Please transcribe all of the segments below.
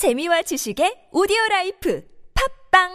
재미와 지식의 오디오 라이프 팟빵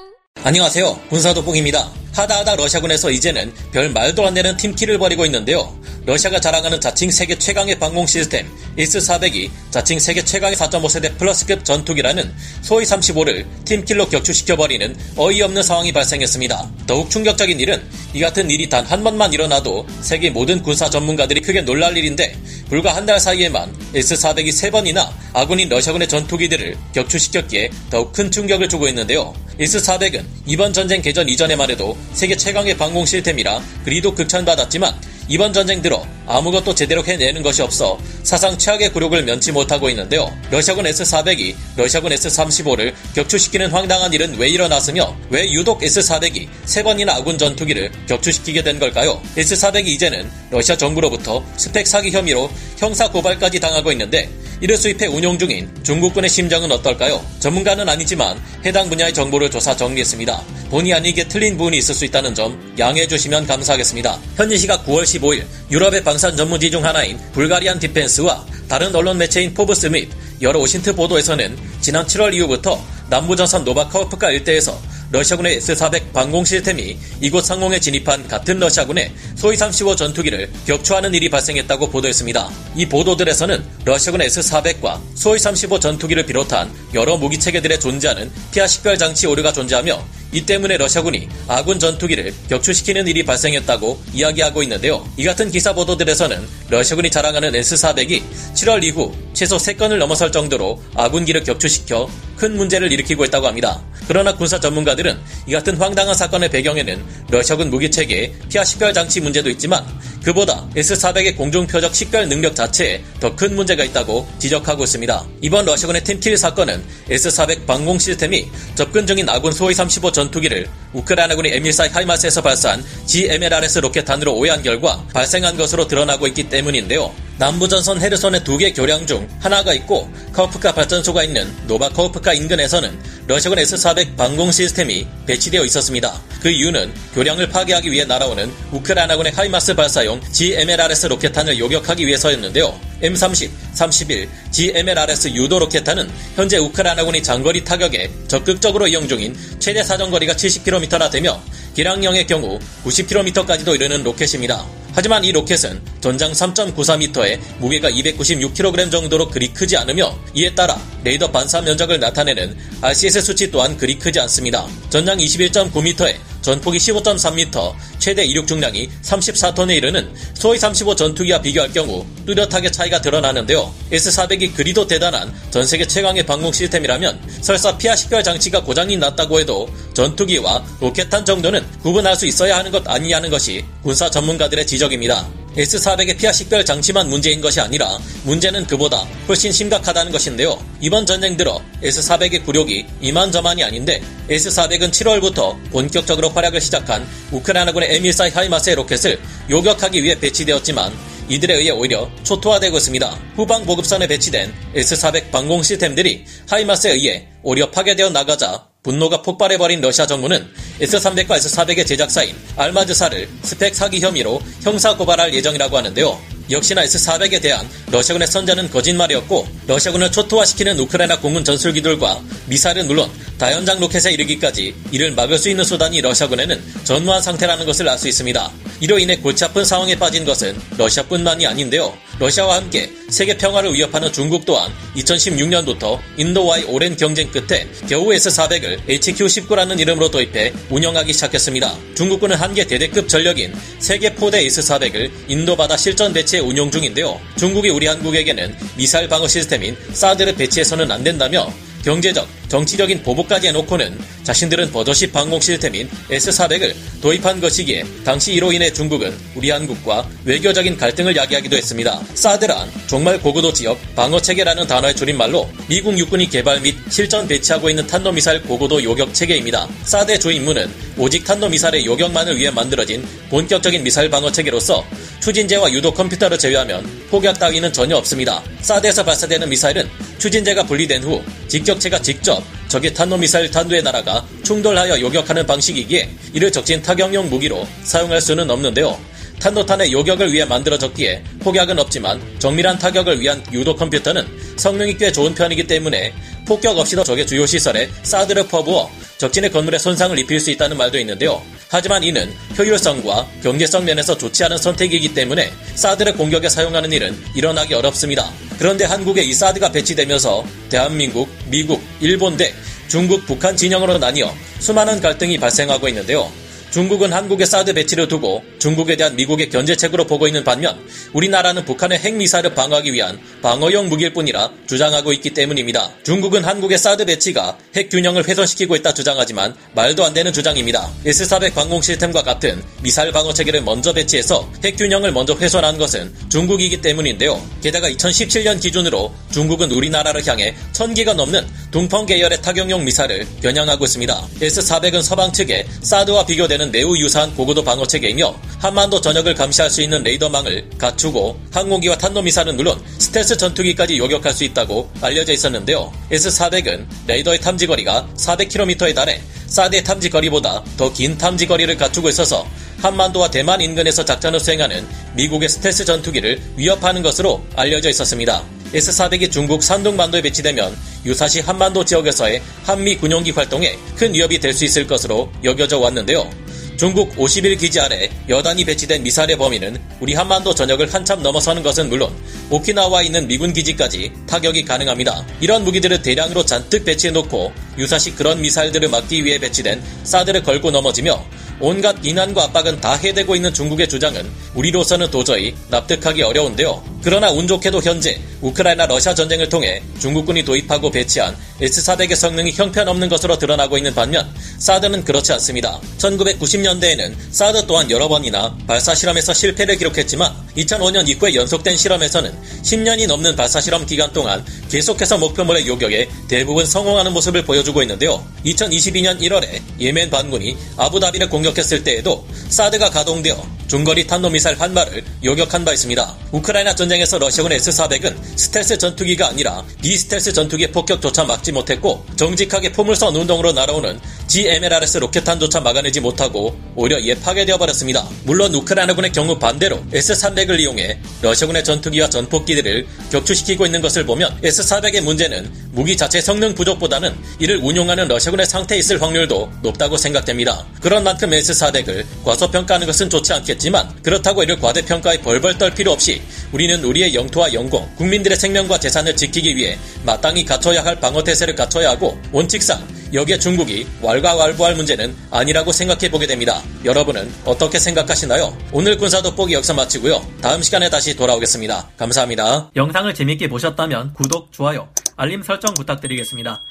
안녕하세요. 군사 도봉입니다. 하다하다 러시아군에서 이제는 별 말도 안 되는 팀킬을 벌이고 있는데요. 러시아가 자랑하는 자칭 세계 최강의 방공 시스템 S-400이 자칭 세계 최강의 4.5세대 플러스급 전투기라는 수호이 35를 팀킬로 격추시켜버리는 어이없는 상황이 발생했습니다. 더욱 충격적인 일은 이 같은 일이 단 한 번만 일어나도 세계 모든 군사 전문가들이 크게 놀랄 일인데 불과 한 달 사이에만 S-400이 3번이나 아군인 러시아군의 전투기들을 격추시켰기에 더욱 큰 충격을 주고 있는데요. S-400은 이번 전쟁 개전 이전에만 해도 세계 최강의 방공 시스템이라 그리도 극찬받았지만 이번 전쟁 들어 아무것도 제대로 해내는 것이 없어 사상 최악의 굴욕을 면치 못하고 있는데요. 러시아군 S-400이 러시아군 S-35를 격추시키는 황당한 일은 왜 일어났으며 왜 유독 S-400이 세 번이나 아군 전투기를 격추시키게 된 걸까요? S-400이 이제는 러시아 정부로부터 스펙 사기 혐의로 형사 고발까지 당하고 있는데 이를 수입해 운용 중인 중국군의 심정은 어떨까요? 전문가는 아니지만 해당 분야의 정보를 조사 정리했습니다. 본의 아니게 틀린 부분이 있을 수 있다는 점 양해해 주시면 감사하겠습니다. 현지 시각 9월 15일 유럽의 방산 전문지 중 하나인 Bulgarian Defence와 다른 언론 매체인 Forbes 및 여러 OSINT 보도에서는 지난 7월 이후부터 남부전선 노바카우프카 일대에서 러시아군의 S-400 방공 시스템이 이곳 상공에 진입한 같은 러시아군의 수호이 35 전투기를 격추하는 일이 발생했다고 보도했습니다. 이 보도들에서는 러시아군 S-400과 소위 35 전투기를 비롯한 여러 무기 체계들에 존재하는 피하 식별 장치 오류가 존재하며 이 때문에 러시아군이 아군 전투기를 격추시키는 일이 발생했다고 이야기하고 있는데요. 이 같은 기사 보도들에서는 러시아군이 자랑하는 S-400이 7월 이후 최소 3건을 넘어설 정도로 아군기를 격추시켜 큰 문제를 일으키고 있다고 합니다. 그러나 군사 전문가들은 이 같은 황당한 사건의 배경에는 러시아군 무기체계의 피하 식별 장치 문제도 있지만 그보다 S-400의 공중 표적 식별 능력 자체에 더 큰 문제가 있다고 지적하고 있습니다. 이번 러시아군의 팀킬 사건은 S-400 방공 시스템이 접근 중인 아군 수호이 35 전투기를 우크라이나군이 M142 하이마스에서 발사한 GMLRS 로켓탄으로 오해한 결과 발생한 것으로 드러나고 있기 때문인데요. 남부전선 헤르손의 두 개 교량 중 하나가 있고 카우프카 발전소가 있는 노바 카우프카 인근에서는 러시아군 S-400 방공 시스템이 배치되어 있었습니다. 그 이유는 교량을 파괴하기 위해 날아오는 우크라이나군의 하이마스 발사용 GMLRS 로켓탄을 요격하기 위해서였는데요. M30, 31, GMLRS 유도 로켓탄은 현재 우크라이나군이 장거리 타격에 적극적으로 이용 중인 최대 사정거리가 70km나 되며 개량형의 경우 90km까지도 이르는 로켓입니다. 하지만 이 로켓은 전장 3.94m에 무게가 296kg 정도로 그리 크지 않으며 이에 따라 레이더 반사 면적을 나타내는 RCS 수치 또한 그리 크지 않습니다. 전장 21.9m에 전폭이 15.3m, 최대 이륙 중량이 34톤에 이르는 수호이 35 전투기와 비교할 경우 뚜렷하게 차이가 드러나는데요. S-400이 그리도 대단한 전 세계 최강의 방공 시스템이라면 설사 피아 식별 장치가 고장이 났다고 해도 전투기와 로켓탄 정도는 구분할 수 있어야 하는 것 아니냐는 것이 군사 전문가들의 지적입니다. S-400의 피아 식별 장치만 문제인 것이 아니라 문제는 그보다 훨씬 심각하다는 것인데요. 이번 전쟁 들어 S-400의 굴욕이 이만저만이 아닌데 S-400은 7월부터 본격적으로 활약을 시작한 우크라이나군의 M142 하이마스의 로켓을 요격하기 위해 배치되었지만 이들에 의해 오히려 초토화되고 있습니다. 후방 보급선에 배치된 S-400 방공 시스템들이 하이마스에 의해 오히려 파괴되어 나가자 분노가 폭발해버린 러시아 정부는 S-300과 S-400의 제작사인 알마즈사를 스펙 사기 혐의로 형사 고발할 예정이라고 하는데요. 역시나 S-400에 대한 러시아군의 선전은 거짓말이었고 러시아군을 초토화시키는 우크라이나 공군 전술기들과 미사일은 물론 다연장 로켓에 이르기까지 이를 막을 수 있는 수단이 러시아군에는 전무한 상태라는 것을 알 수 있습니다. 이로 인해 골치 아픈 상황에 빠진 것은 러시아뿐만이 아닌데요. 러시아와 함께 세계 평화를 위협하는 중국 또한 2016년부터 인도와의 오랜 경쟁 끝에 겨우 S-400을 HQ-19라는 이름으로 도입해 운영하기 시작했습니다. 중국군은 한개 대대급 전력인 세계 포대 S-400을 인도 바다 실전 배치에 운용 중인데요. 중국이 우리 한국에게는 미사일 방어 시스템인 사드를 배치해서는 안 된다며 경제적, 정치적인 보복까지 해놓고는 자신들은 버젓이 방공 시스템인 S-400을 도입한 것이기에 당시 이로 인해 중국은 우리 한국과 외교적인 갈등을 야기하기도 했습니다. 사드란 정말 고고도 지역 방어체계라는 단어의 줄임말로 미국 육군이 개발 및 실전 배치하고 있는 탄도미사일 고고도 요격 체계입니다. 사드의 주 임무는 오직 탄도미사일의 요격만을 위해 만들어진 본격적인 미사일 방어체계로서 추진제와 유도 컴퓨터를 제외하면 폭약 따위는 전혀 없습니다. 사드에서 발사되는 미사일은 추진제가 분리된 후 직격체가 직접 적의 탄도미사일 탄두에 날아가 충돌하여 요격하는 방식이기에 이를 적진 타격용 무기로 사용할 수는 없는데요. 탄도탄의 요격을 위해 만들어졌기에 폭약은 없지만 정밀한 타격을 위한 유도 컴퓨터는 성능이 꽤 좋은 편이기 때문에 폭격 없이도 적의 주요 시설에 사드를 퍼부어 적진의 건물에 손상을 입힐 수 있다는 말도 있는데요. 하지만 이는 효율성과 경제성 면에서 좋지 않은 선택이기 때문에 사드를 공격에 사용하는 일은 일어나기 어렵습니다. 그런데 한국에 이 사드가 배치되면서 대한민국, 미국, 일본 대 중국, 북한 진영으로 나뉘어 수많은 갈등이 발생하고 있는데요. 중국은 한국의 사드 배치를 두고 중국에 대한 미국의 견제책으로 보고 있는 반면 우리나라는 북한의 핵미사일을 방어하기 위한 방어용 무기일 뿐이라 주장하고 있기 때문입니다. 중국은 한국의 사드 배치가 핵 균형을 훼손시키고 있다 주장하지만 말도 안 되는 주장입니다. S-400 방공 시스템과 같은 미사일 방어 체계를 먼저 배치해서 핵 균형을 먼저 훼손한 것은 중국이기 때문인데요. 게다가 2017년 기준으로 중국은 우리나라를 향해 1000기가 넘는 둥펑 계열의 타격용 미사일을 겨냥하고 있습니다. S-400은 서방 측의 사드와 비교되는 매우 유사한 고고도 방어 체계이며 한반도 전역을 감시할 수 있는 레이더망을 갖추고 항공기와 탄도미사일은 물론 스텔스 전투기까지 요격할 수 있다고 알려져 있었는데요. S-400은 레이더의 탐지 거리가 400km에 달해 사드의 탐지 거리보다 더 긴 탐지 거리를 갖추고 있어서 한반도와 대만 인근에서 작전을 수행하는 미국의 스텔스 전투기를 위협하는 것으로 알려져 있었습니다. S-400이 중국 산둥반도에 배치되면 유사시 한반도 지역에서의 한미 군용기 활동에 큰 위협이 될 수 있을 것으로 여겨져 왔는데요. 중국 50일 기지 아래 여단이 배치된 미사일의 범위는 우리 한반도 전역을 한참 넘어서는 것은 물론 오키나와에 있는 미군 기지까지 타격이 가능합니다. 이런 무기들을 대량으로 잔뜩 배치해놓고 유사시 그런 미사일들을 막기 위해 배치된 사드를 걸고 넘어지며 온갖 비난과 압박은 다 해대고 있는 중국의 주장은 우리로서는 도저히 납득하기 어려운데요. 그러나 운 좋게도 현재 우크라이나 러시아 전쟁을 통해 중국군이 도입하고 배치한 S-400의 성능이 형편없는 것으로 드러나고 있는 반면 사드는 그렇지 않습니다. 1990년대에는 사드 또한 여러 번이나 발사 실험에서 실패를 기록했지만 2005년 이후에 연속된 실험에서는 10년이 넘는 발사 실험 기간 동안 계속해서 목표물의 요격에 대부분 성공하는 모습을 보여주고 있는데요. 2022년 1월에 예멘 반군이 아부다비를 공격했을 때에도 사드가 가동되어 중거리 탄도미사일 한 발을 요격한 바 있습니다. 우크라이나 전쟁 에서 러시아군 S-400은 스텔스 전투기가 아니라 비스텔스 전투기의 폭격조차 막지 못했고 정직하게 포물선 운동으로 날아오는 GMLRS 로켓탄조차 막아내지 못하고 오히려 이에 파괴되어 버렸습니다. 물론 우크라이나군의 경우 반대로 S-300을 이용해 러시아군의 전투기와 전폭기들을 격추시키고 있는 것을 보면 S-400의 문제는 무기 자체 성능 부족보다는 이를 운용하는 러시아군의 상태에 있을 확률도 높다고 생각됩니다. 그런 만큼 S-400을 과소평가하는 것은 좋지 않겠지만 그렇다고 이를 과대평가에 벌벌 떨 필요 없이 우리는 우리의 영토와 영공, 국민들의 생명과 재산을 지키기 위해 마땅히 갖춰야 할 방어태세를 갖춰야 하고 원칙상 여기에 중국이 왈가왈부할 문제는 아니라고 생각해 보게 됩니다. 여러분은 어떻게 생각하시나요? 오늘 군사 돋보기 여기서 마치고요. 다음 시간에 다시 돌아오겠습니다. 감사합니다. 영상을 재밌게 보셨다면 구독, 좋아요, 알림 설정 부탁드리겠습니다.